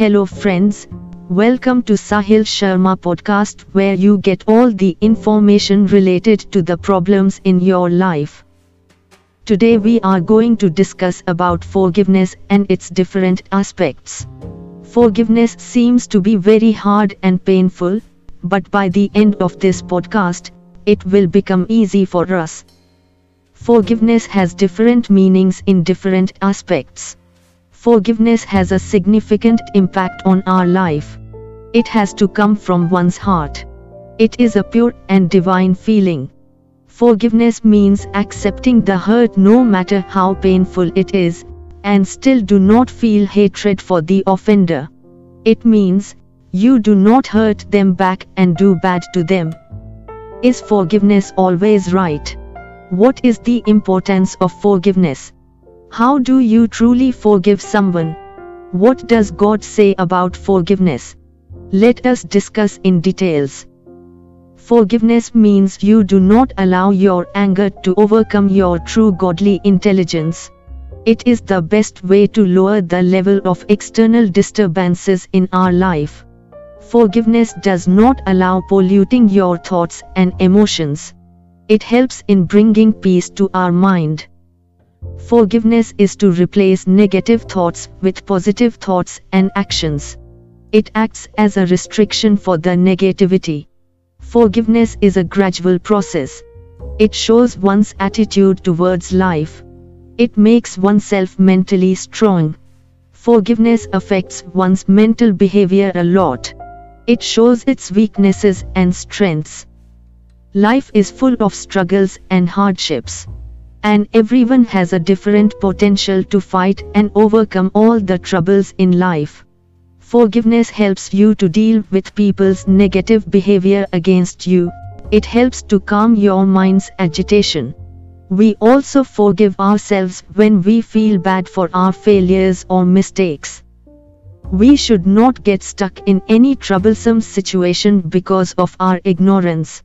Hello friends, welcome to Sahil Sharma podcast where you get all the information related to the problems in your life. Today we are going to discuss about forgiveness and its different aspects. Forgiveness seems to be very hard and painful, but by the end of this podcast, it will become easy for us. Forgiveness has different meanings in different aspects. Forgiveness has a significant impact on our life. It has to come from one's heart. It is a pure and divine feeling. Forgiveness means accepting the hurt no matter how painful it is, and still do not feel hatred for the offender. It means, you do not hurt them back and do bad to them. Is forgiveness always right? What is the importance of forgiveness? How do you truly forgive someone? What does God say about forgiveness? Let us discuss in details. Forgiveness means you do not allow your anger to overcome your true godly intelligence. It is the best way to lower the level of external disturbances in our life. Forgiveness does not allow polluting your thoughts and emotions. It helps in bringing peace to our mind. Forgiveness is to replace negative thoughts with positive thoughts and actions. It acts as a restriction for the negativity. Forgiveness is a gradual process. It shows one's attitude towards life. It makes oneself mentally strong. Forgiveness affects one's mental behavior a lot. It shows its weaknesses and strengths. Life is full of struggles and hardships. And everyone has a different potential to fight and overcome all the troubles in life. Forgiveness helps you to deal with people's negative behavior against you. It helps to calm your mind's agitation. We also forgive ourselves when we feel bad for our failures or mistakes. We should not get stuck in any troublesome situation because of our ignorance.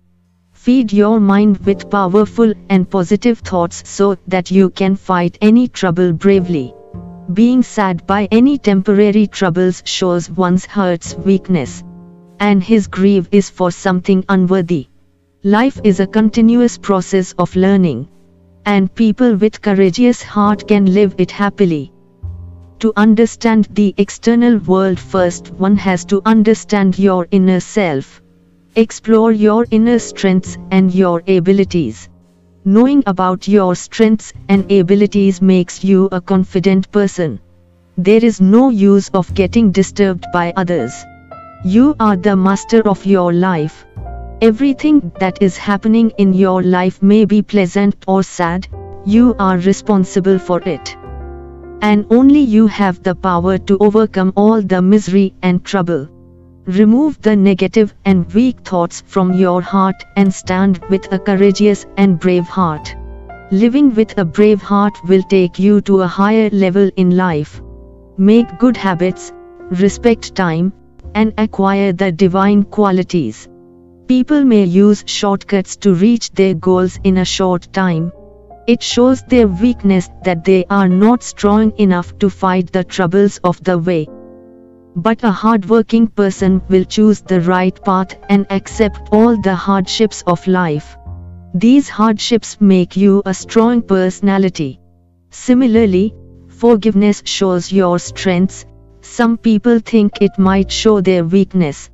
Feed your mind with powerful and positive thoughts so that you can fight any trouble bravely. Being sad by any temporary troubles shows one's heart's weakness. And his grief is for something unworthy. Life is a continuous process of learning. And people with courageous heart can live it happily. To understand the external world first one has to understand your inner self. Explore your inner strengths and your abilities. Knowing about your strengths and abilities makes you a confident person. There is no use of getting disturbed by others. You are the master of your life. Everything that is happening in your life may be pleasant or sad, you are responsible for it. And only you have the power to overcome all the misery and trouble. Remove the negative and weak thoughts from your heart and stand with a courageous and brave heart. Living with a brave heart will take you to a higher level in life. Make good habits, respect time, and acquire the divine qualities. People may use shortcuts to reach their goals in a short time. It shows their weakness that they are not strong enough to fight the troubles of the way. But a hardworking person will choose the right path and accept all the hardships of life. These hardships make you a strong personality. Similarly, forgiveness shows your strengths. Some people think it might show their weakness.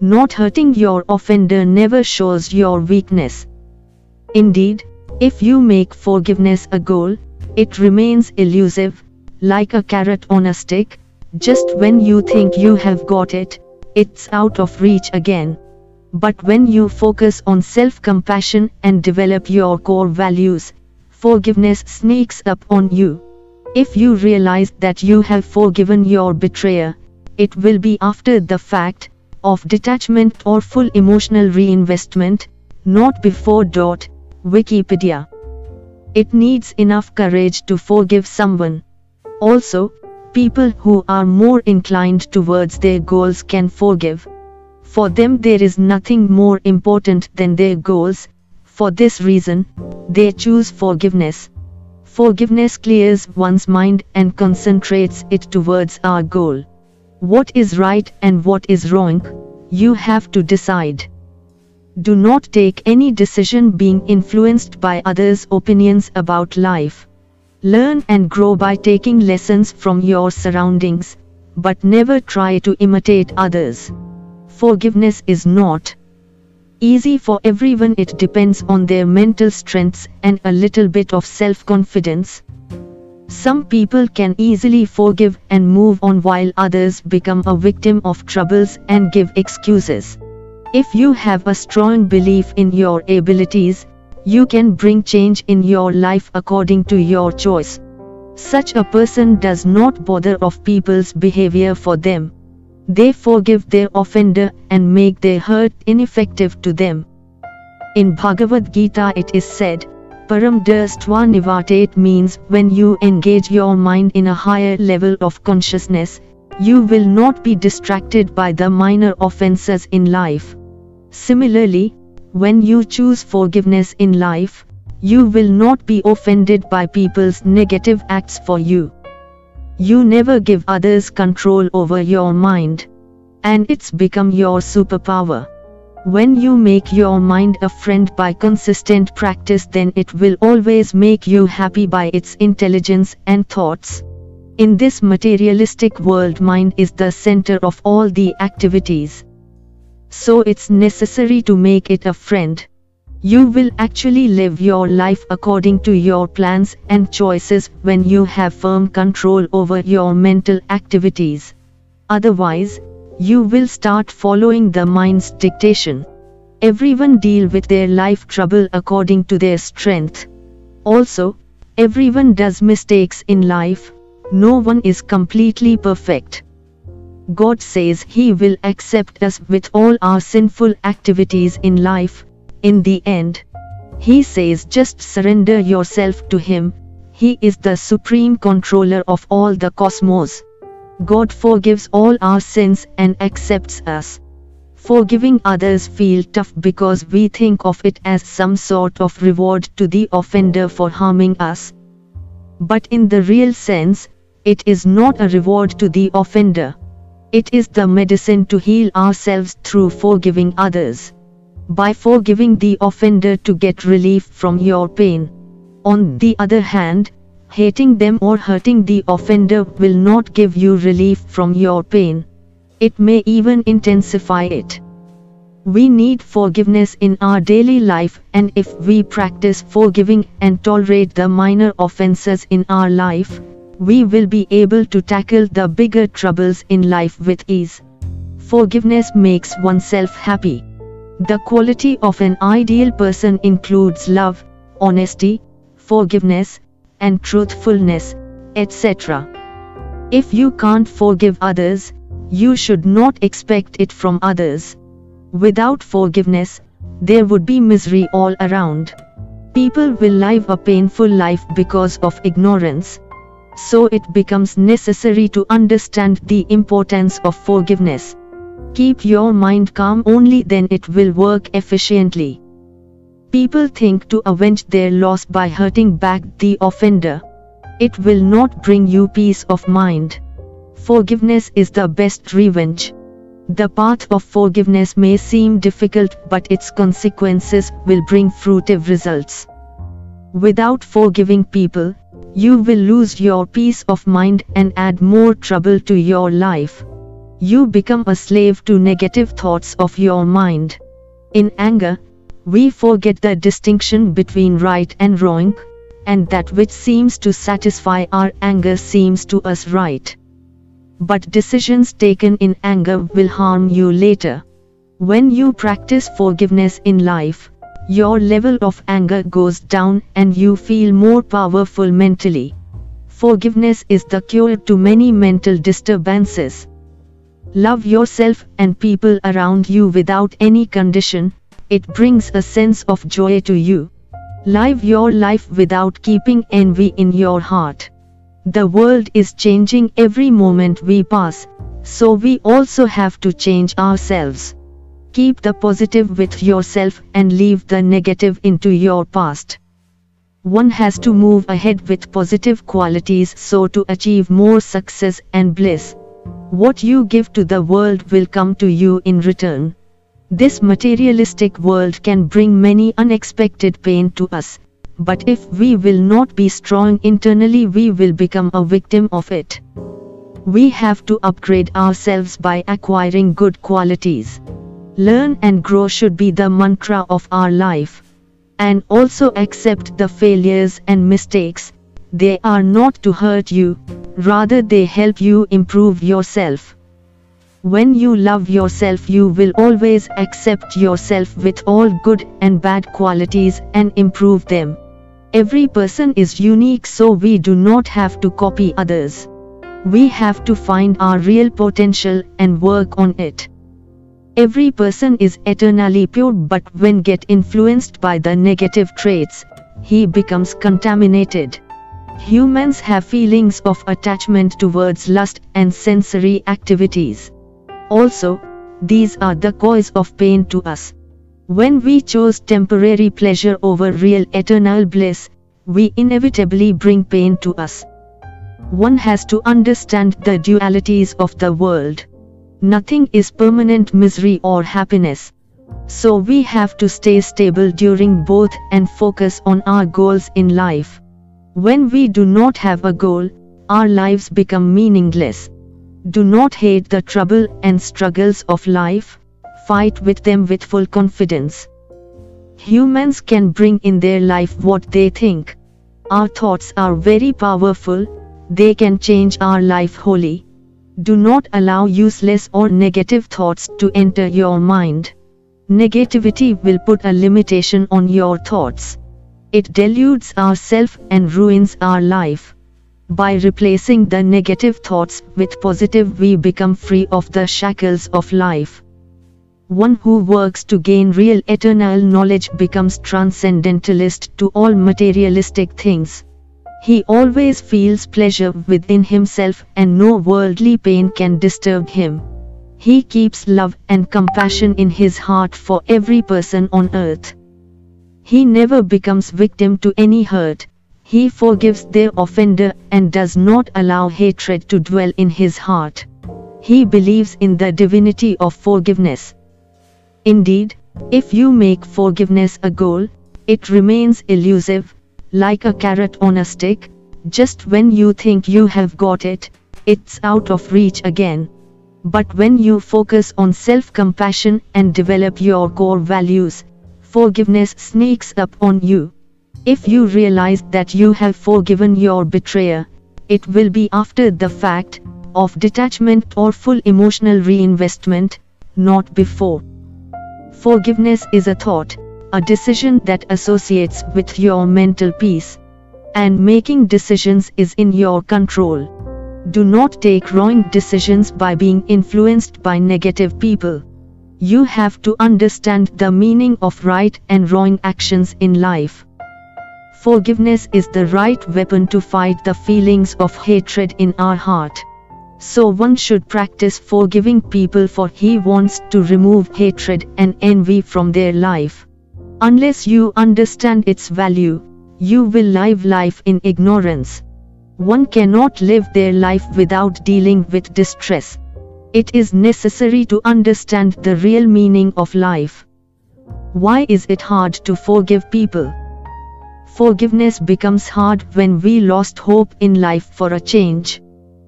Not hurting your offender never shows your weakness. Indeed, if you make forgiveness a goal, it remains elusive, like a carrot on a stick, just when you think you have got it, it's out of reach again. But when you focus on self-compassion and develop your core values, forgiveness sneaks up on you. If you realize that you have forgiven your betrayer, it will be after the fact of detachment or full emotional reinvestment, not before. Dot, Wikipedia. It needs enough courage to forgive someone. Also, People who are more inclined towards their goals can forgive. For them there is nothing more important than their goals, for this reason, they choose forgiveness. Forgiveness clears one's mind and concentrates it towards our goal. What is right and what is wrong, you have to decide. Do not take any decision being influenced by others' opinions about life. Learn and grow by taking lessons from your surroundings, but never try to imitate others. Forgiveness is not easy for everyone, it depends on their mental strengths and a little bit of self confidence. Some people can easily forgive and move on while others become a victim of troubles and give excuses. If you have a strong belief in your abilities, you can bring change in your life according to your choice. Such a person does not bother of people's behavior for them. They forgive their offender and make their hurt ineffective to them. In Bhagavad Gita it is said, Param Drishtva Nivartate means when you engage your mind in a higher level of consciousness, you will not be distracted by the minor offenses in life. Similarly, when you choose forgiveness in life, you will not be offended by people's negative acts for you. You never give others control over your mind. And it's become your superpower. When you make your mind a friend by consistent practice then it will always make you happy by its intelligence and thoughts. In this materialistic world mind is the center of all the activities so it's necessary to make it a friend. You will actually live your life according to your plans and choices when you have firm control over your mental activities. Otherwise, you will start following the mind's dictation. Everyone deal with their life trouble according to their strength. Also, everyone does mistakes in life, no one is completely perfect. God says He will accept us with all our sinful activities in life. In the end, He says just surrender yourself to Him. He is the supreme controller of all the cosmos. God forgives all our sins and accepts us. Forgiving others feel tough because we think of it as some sort of reward to the offender for harming us. But in the real sense, it is not a reward to the offender. It is the medicine to heal ourselves through forgiving others. By forgiving the offender to get relief from your pain. On the other hand, hating them or hurting the offender will not give you relief from your pain. It may even intensify it. We need forgiveness in our daily life and if we practice forgiving and tolerate the minor offenses in our life, we will be able to tackle the bigger troubles in life with ease. Forgiveness makes oneself happy. The quality of an ideal person includes love, honesty, forgiveness, and truthfulness, etc. If you can't forgive others, you should not expect it from others. Without forgiveness, there would be misery all around. People will live a painful life because of ignorance so it becomes necessary to understand the importance of forgiveness. Keep your mind calm only then it will work efficiently. People think to avenge their loss by hurting back the offender. It will not bring you peace of mind. Forgiveness is the best revenge. The path of forgiveness may seem difficult but its consequences will bring fruitive results. Without forgiving people, you will lose your peace of mind and add more trouble to your life. You become a slave to negative thoughts of your mind. In anger, we forget the distinction between right and wrong, and that which seems to satisfy our anger seems to us right. But decisions taken in anger will harm you later. When you practice forgiveness in life, your level of anger goes down and you feel more powerful mentally. Forgiveness is the cure to many mental disturbances. Love yourself and people around you without any condition, it brings a sense of joy to you. Live your life without keeping envy in your heart. The world is changing every moment we pass, so we also have to change ourselves. Keep the positive with yourself and leave the negative into your past. One has to move ahead with positive qualities so to achieve more success and bliss. What you give to the world will come to you in return. This materialistic world can bring many unexpected pain to us, but if we will not be strong internally we will become a victim of it. We have to upgrade ourselves by acquiring good qualities. Learn and grow should be the mantra of our life. And also accept the failures and mistakes. They are not to hurt you, rather they help you improve yourself. When you love yourself you will always accept yourself with all good and bad qualities and improve them. Every person is unique so we do not have to copy others. We have to find our real potential and work on it. Every person is eternally pure but when get influenced by the negative traits, he becomes contaminated. Humans have feelings of attachment towards lust and sensory activities. Also, these are the cause of pain to us. When we chose temporary pleasure over real eternal bliss, we inevitably bring pain to us. One has to understand the dualities of the world. Nothing is permanent misery or happiness. So we have to stay stable during both and focus on our goals in life. When we do not have a goal, our lives become meaningless. Do not hate the trouble and struggles of life, fight with them with full confidence. Humans can bring in their life what they think. Our thoughts are very powerful, they can change our life wholly. Do not allow useless or negative thoughts to enter your mind. Negativity will put a limitation on your thoughts. It deludes ourself and ruins our life. By replacing the negative thoughts with positive we become free of the shackles of life. One who works to gain real eternal knowledge becomes transcendentalist to all materialistic things. He always feels pleasure within himself and no worldly pain can disturb him. He keeps love and compassion in his heart for every person on earth. He never becomes victim to any hurt. He forgives their offender and does not allow hatred to dwell in his heart. He believes in the divinity of forgiveness. Indeed, if you make forgiveness a goal, it remains elusive, like a carrot on a stick, just when you think you have got it, it's out of reach again. But when you focus on self-compassion and develop your core values, forgiveness sneaks up on you. If you realize that you have forgiven your betrayer, it will be after the fact of detachment or full emotional reinvestment, not before. Forgiveness is a thought, a decision that associates with your mental peace. And making decisions is in your control. Do not take wrong decisions by being influenced by negative people. You have to understand the meaning of right and wrong actions in life. Forgiveness is the right weapon to fight the feelings of hatred in our heart. So one should practice forgiving people for he wants to remove hatred and envy from their life. Unless you understand its value, you will live life in ignorance. One cannot live their life without dealing with distress. It is necessary to understand the real meaning of life. Why is it hard to forgive people? Forgiveness becomes hard when we lost hope in life for a change.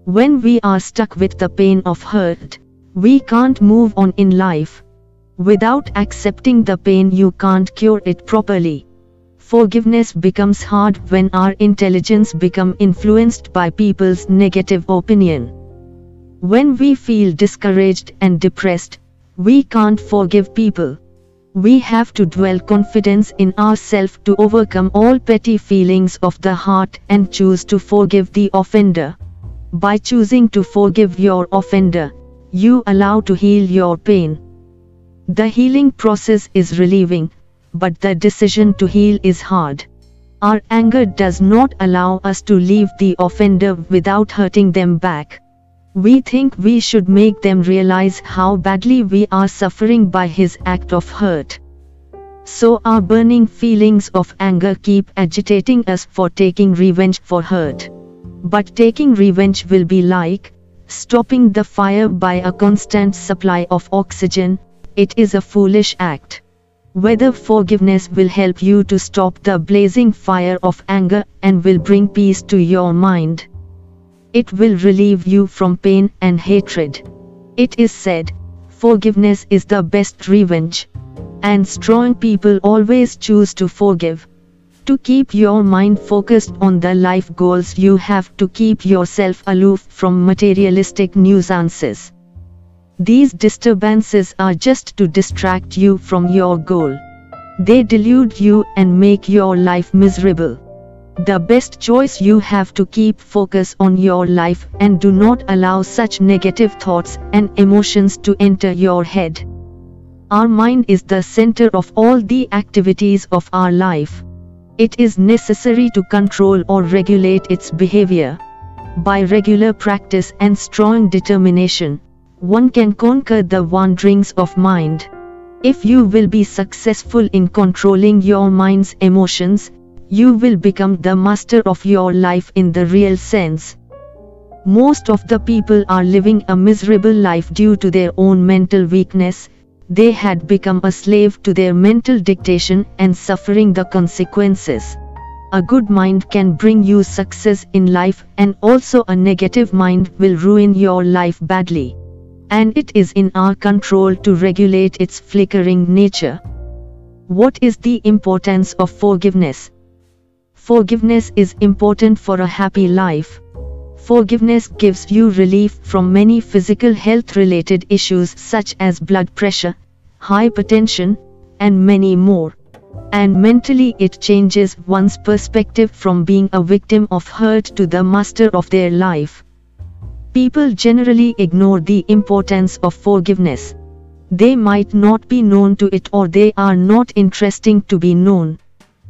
When we are stuck with the pain of hurt, we can't move on in life. Without accepting the pain you can't cure it properly. Forgiveness becomes hard when our intelligence become influenced by people's negative opinion. When we feel discouraged and depressed, we can't forgive people. We have to dwell confidence in ourselves to overcome all petty feelings of the heart and choose to forgive the offender. By choosing to forgive your offender, you allow to heal your pain. The healing process is relieving, but the decision to heal is hard. Our anger does not allow us to leave the offender without hurting them back. We think we should make them realize how badly we are suffering by his act of hurt. So our burning feelings of anger keep agitating us for taking revenge for hurt. But taking revenge will be like stopping the fire by a constant supply of oxygen, it is a foolish act. Whether forgiveness will help you to stop the blazing fire of anger and will bring peace to your mind. It will relieve you from pain and hatred. It is said, forgiveness is the best revenge. And strong people always choose to forgive. To keep your mind focused on the life goals, you have to keep yourself aloof from materialistic nuisances. These disturbances are just to distract you from your goal. They delude you and make your life miserable. The best choice you have to keep focus on your life and do not allow such negative thoughts and emotions to enter your head. Our mind is the center of all the activities of our life. It is necessary to control or regulate its behavior. By regular practice and strong determination, one can conquer the wanderings of mind. If you will be successful in controlling your mind's emotions, you will become the master of your life in the real sense. Most of the people are living a miserable life due to their own mental weakness, they had become a slave to their mental dictation and suffering the consequences. A good mind can bring you success in life and also a negative mind will ruin your life badly and it is in our control to regulate its flickering nature. What is the importance of forgiveness? Forgiveness is important for a happy life. Forgiveness gives you relief from many physical health related issues such as blood pressure, hypertension, and many more. And mentally it changes one's perspective from being a victim of hurt to the master of their life. People generally ignore the importance of forgiveness. They might not be known to it or they are not interesting to be known.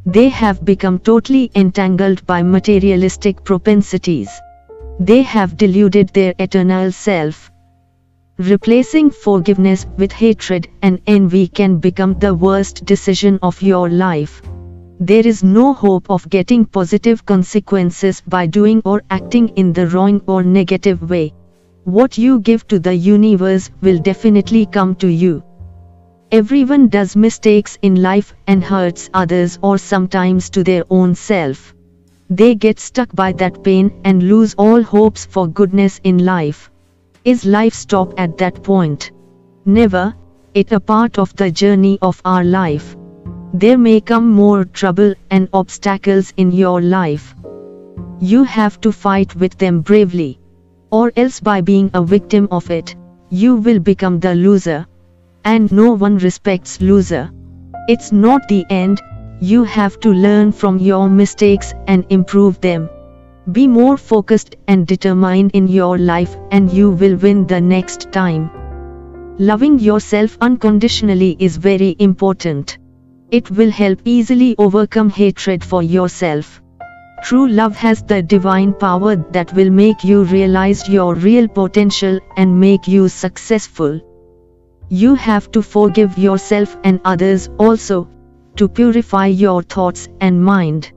They have become totally entangled by materialistic propensities. They have deluded their eternal self. Replacing forgiveness with hatred and envy can become the worst decision of your life. There is no hope of getting positive consequences by doing or acting in the wrong or negative way. What you give to the universe will definitely come to you. Everyone does mistakes in life and hurts others or sometimes to their own self. They get stuck by that pain and lose all hopes for goodness in life. Is life stop at that point? Never, it a part of the journey of our life there may come more trouble and obstacles in your life. You have to fight with them bravely. Or else by being a victim of it, you will become the loser. And no one respects loser. It's not the end, you have to learn from your mistakes and improve them. Be more focused and determined in your life and you will win the next time. Loving yourself unconditionally is very important. It will help easily overcome hatred for yourself. True love has the divine power that will make you realize your real potential and make you successful. You have to forgive yourself and others also, to purify your thoughts and mind.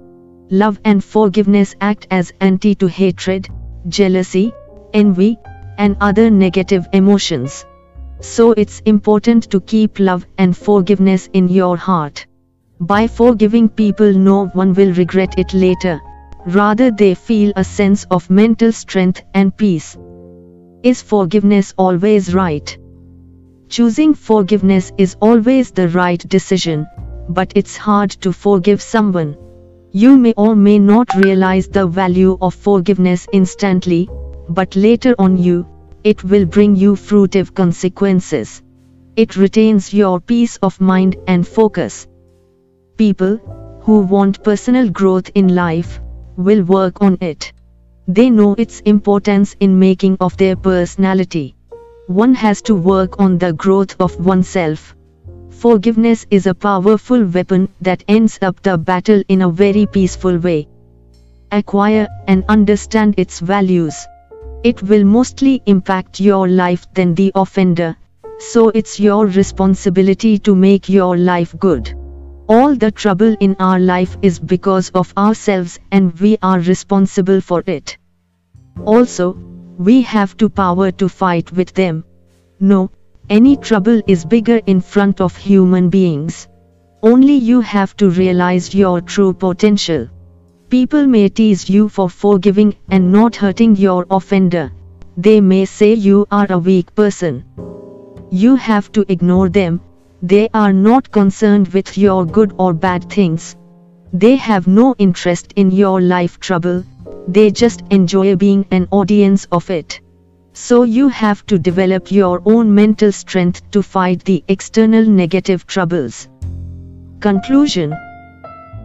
Love and forgiveness act as anti to hatred, jealousy, envy, and other negative emotions. So it's important to keep love and forgiveness in your heart. By forgiving people no one will regret it later. Rather they feel a sense of mental strength and peace. Is forgiveness always right? Choosing forgiveness is always the right decision, but it's hard to forgive someone. You may or may not realize the value of forgiveness instantly, but later on you, it will bring you fruitive consequences. It retains your peace of mind and focus. People who want personal growth in life will work on it. They know its importance in making of their personality. One has to work on the growth of oneself. Forgiveness is a powerful weapon that ends up the battle in a very peaceful way. Acquire and understand its values. It will mostly impact your life than the offender, so it's your responsibility to make your life good. All the trouble in our life is because of ourselves and we are responsible for it. Also, we have to power to fight with them. No, any trouble is bigger in front of human beings. Only you have to realize your true potential. People may tease you for forgiving and not hurting your offender. They may say you are a weak person. You have to ignore them. They are not concerned with your good or bad things. They have no interest in your life trouble. They just enjoy being an audience of it. So you have to develop your own mental strength to fight the external negative troubles. Conclusion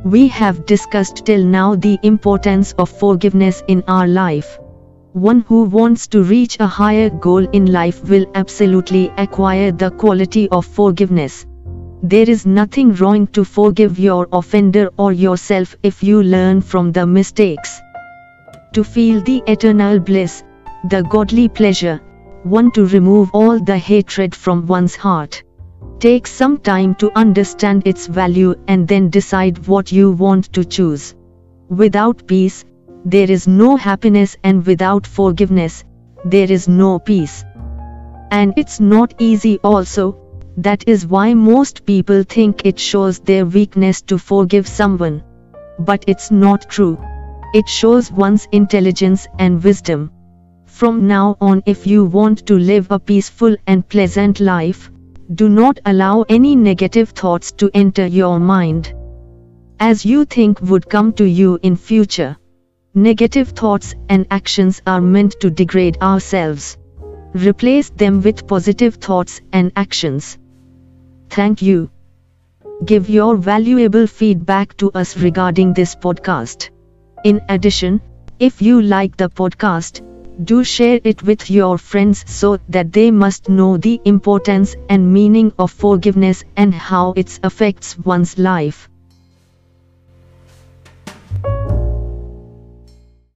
we have discussed till now the importance of forgiveness in our life. One who wants to reach a higher goal in life will absolutely acquire the quality of forgiveness. There is nothing wrong to forgive your offender or yourself if you learn from the mistakes. To feel the eternal bliss, the godly pleasure, one to remove all the hatred from one's heart. Take some time to understand its value and then decide what you want to choose. Without peace, there is no happiness and without forgiveness, there is no peace. And it's not easy also, that is why most people think it shows their weakness to forgive someone. But it's not true. It shows one's intelligence and wisdom. From now on if you want to live a peaceful and pleasant life, do not allow any negative thoughts to enter your mind. As you think would come to you in future. Negative thoughts and actions are meant to degrade ourselves. Replace them with positive thoughts and actions. Thank you. Give your valuable feedback to us regarding this podcast. In addition, if you like the podcast, do share it with your friends so that they must know the importance and meaning of forgiveness and how it affects one's life.